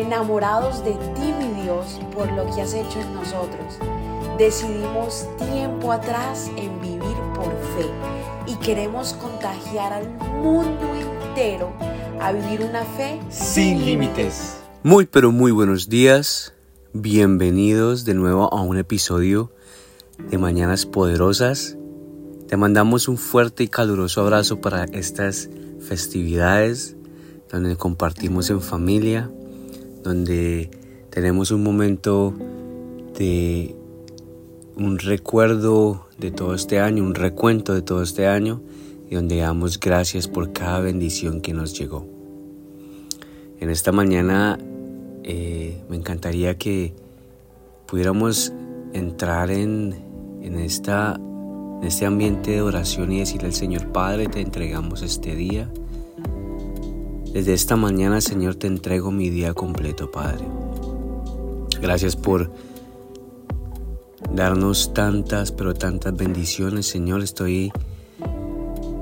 enamorados de ti, mi Dios, por lo que has hecho en nosotros. Decidimos tiempo atrás en vivir por fe y queremos contagiar al mundo entero a vivir una fe sin límites. Muy pero muy buenos días. Bienvenidos de nuevo a un episodio de Mañanas Poderosas. Te mandamos un fuerte y caluroso abrazo para estas festividades donde compartimos en familia, donde tenemos un momento de un recuerdo de todo este año, un recuento de todo este año y donde damos gracias por cada bendición que nos llegó. En esta mañana eh, me encantaría que pudiéramos entrar en, en, esta, en este ambiente de oración y decirle al Señor, Padre, te entregamos este día. Desde esta mañana, Señor, te entrego mi día completo, Padre. Gracias por darnos tantas, pero tantas bendiciones, Señor. Estoy,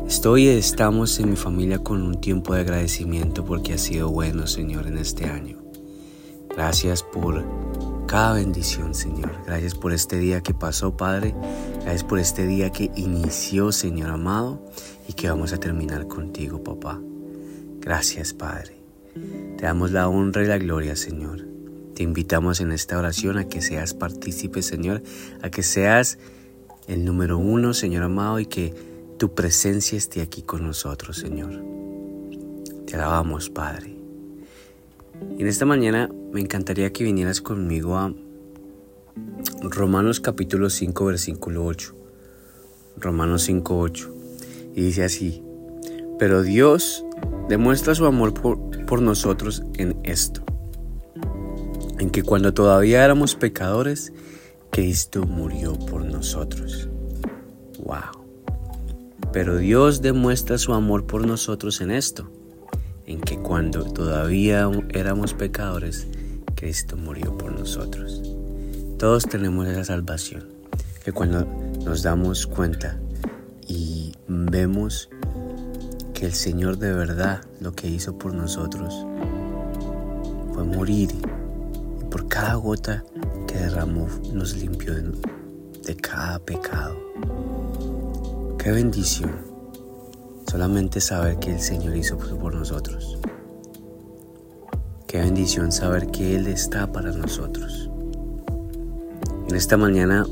estoy y estamos en mi familia con un tiempo de agradecimiento porque ha sido bueno, Señor, en este año. Gracias por cada bendición, Señor. Gracias por este día que pasó, Padre. Gracias por este día que inició, Señor amado, y que vamos a terminar contigo, papá. Gracias, Padre. Te damos la honra y la gloria, Señor. Te invitamos en esta oración a que seas partícipe, Señor, a que seas el número uno, Señor amado, y que tu presencia esté aquí con nosotros, Señor. Te alabamos, Padre. Y en esta mañana me encantaría que vinieras conmigo a Romanos capítulo 5, versículo 8. Romanos 5, 8. Y dice así, pero Dios demuestra su amor por, por nosotros en esto, en que cuando todavía éramos pecadores, Cristo murió por nosotros. Wow. Pero Dios demuestra su amor por nosotros en esto, en que cuando todavía éramos pecadores, Cristo murió por nosotros. Todos tenemos esa salvación, que cuando nos damos cuenta y vemos que el Señor de verdad lo que hizo por nosotros fue morir y por cada gota que derramó nos limpió de, cada pecado. Qué bendición solamente saber que el Señor hizo por nosotros. Qué bendición saber que Él está para nosotros. En esta mañana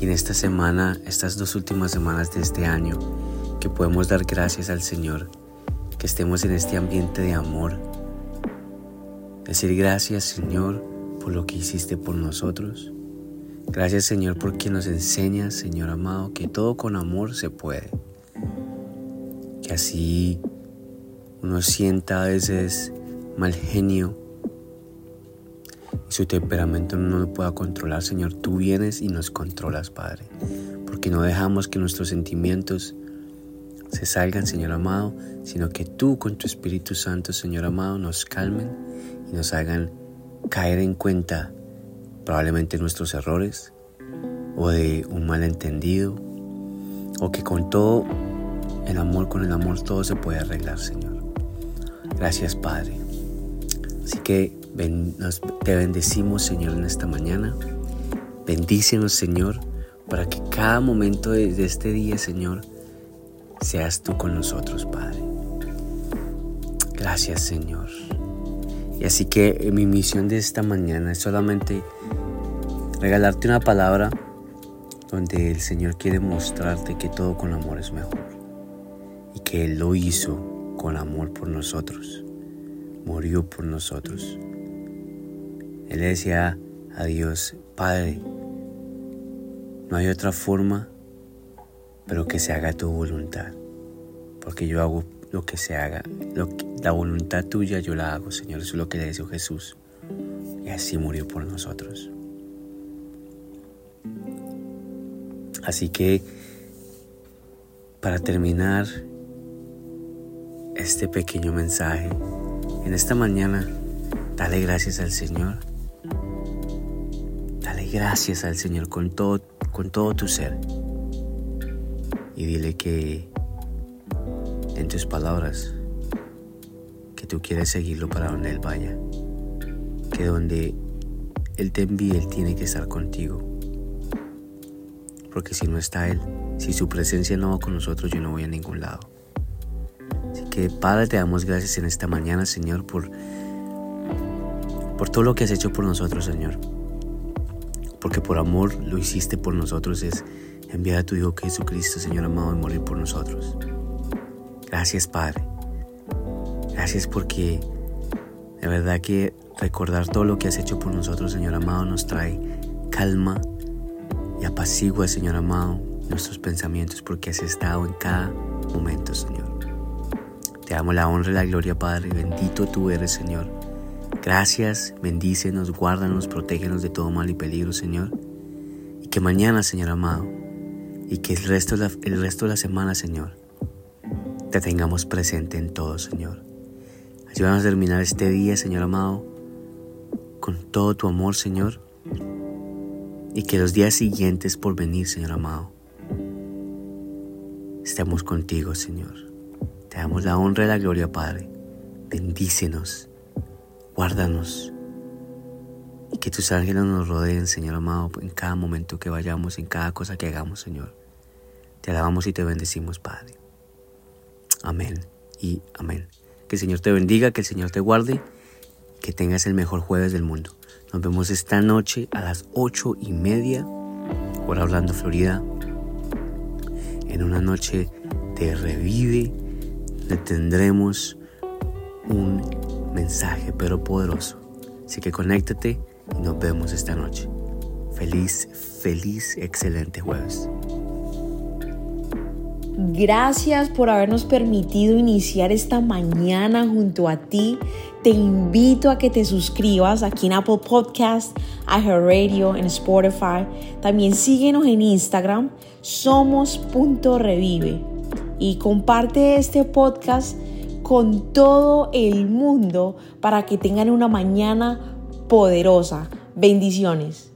y en esta semana, estas dos últimas semanas de este año, que podemos dar gracias al Señor, que estemos en este ambiente de amor. Decir gracias Señor por lo que hiciste por nosotros. Gracias Señor porque nos enseñas, Señor amado, que todo con amor se puede. Que así uno sienta a veces mal genio y su temperamento no lo pueda controlar, Señor. Tú vienes y nos controlas, Padre. Porque no dejamos que nuestros sentimientos se salgan, Señor amado, sino que tú con tu Espíritu Santo, Señor amado, nos calmen y nos hagan caer en cuenta probablemente nuestros errores o de un malentendido o que con todo el amor, con el amor todo se puede arreglar, Señor. Gracias, Padre. Así que te bendecimos, Señor, en esta mañana. Bendícenos, Señor, para que cada momento de este día, Señor, seas tú con nosotros, Padre. Gracias, Señor. Y así que eh, mi misión de esta mañana es solamente regalarte una palabra donde el Señor quiere mostrarte que todo con amor es mejor y que Él lo hizo con amor por nosotros, murió por nosotros. Él decía a Dios, Padre, no hay otra forma pero que se haga tu voluntad, porque yo hago lo que se haga, la voluntad tuya yo la hago, Señor, eso es lo que le dijo Jesús, y así murió por nosotros. Así que, para terminar este pequeño mensaje, en esta mañana, dale gracias al Señor. Dale gracias al Señor con todo, con todo tu ser y dile que en tus palabras que tú quieres seguirlo para donde Él vaya. que donde Él te envíe, Él tiene que estar contigo. Porque si no está Él, si su presencia no va con nosotros, yo no voy a ningún lado. Así que Padre, te damos gracias en esta mañana, Señor, por, por todo lo que has hecho por nosotros, Señor. Porque por amor lo hiciste por nosotros, es enviar a tu Hijo Jesucristo, Señor amado, y morir por nosotros. Gracias, Padre. Gracias porque de verdad que recordar todo lo que has hecho por nosotros, Señor amado, nos trae calma y apacigua, Señor amado, nuestros pensamientos porque has estado en cada momento, Señor. Te damos la honra y la gloria, Padre. Bendito tú eres, Señor. Gracias, bendícenos, guárdanos, protégenos de todo mal y peligro, Señor. Y que mañana, Señor amado, y que el resto de la, el resto de la semana, Señor, te tengamos presente en todo, Señor. Ayúdanos a terminar este día, Señor amado, con todo tu amor, Señor. Y que los días siguientes por venir, Señor amado, estemos contigo, Señor. Te damos la honra y la gloria, Padre. Bendícenos, guárdanos. Y que tus ángeles nos rodeen, Señor amado, en cada momento que vayamos, en cada cosa que hagamos, Señor. Te alabamos y te bendecimos, Padre. Amén y amén. Que el Señor te bendiga, que el Señor te guarde, que tengas el mejor jueves del mundo. Nos vemos esta noche a las ocho y media, por Orlando, Florida, en una noche de revive, donde tendremos un mensaje, pero poderoso. Así que conéctate nos vemos esta noche. Feliz, feliz, excelente jueves. Gracias por habernos permitido iniciar esta mañana junto a ti. Te invito a que te suscribas aquí en Apple Podcast, Radio, en Spotify. También síguenos en Instagram, somos.revive. Y comparte este podcast con todo el mundo para que tengan una mañana poderosa. Bendiciones.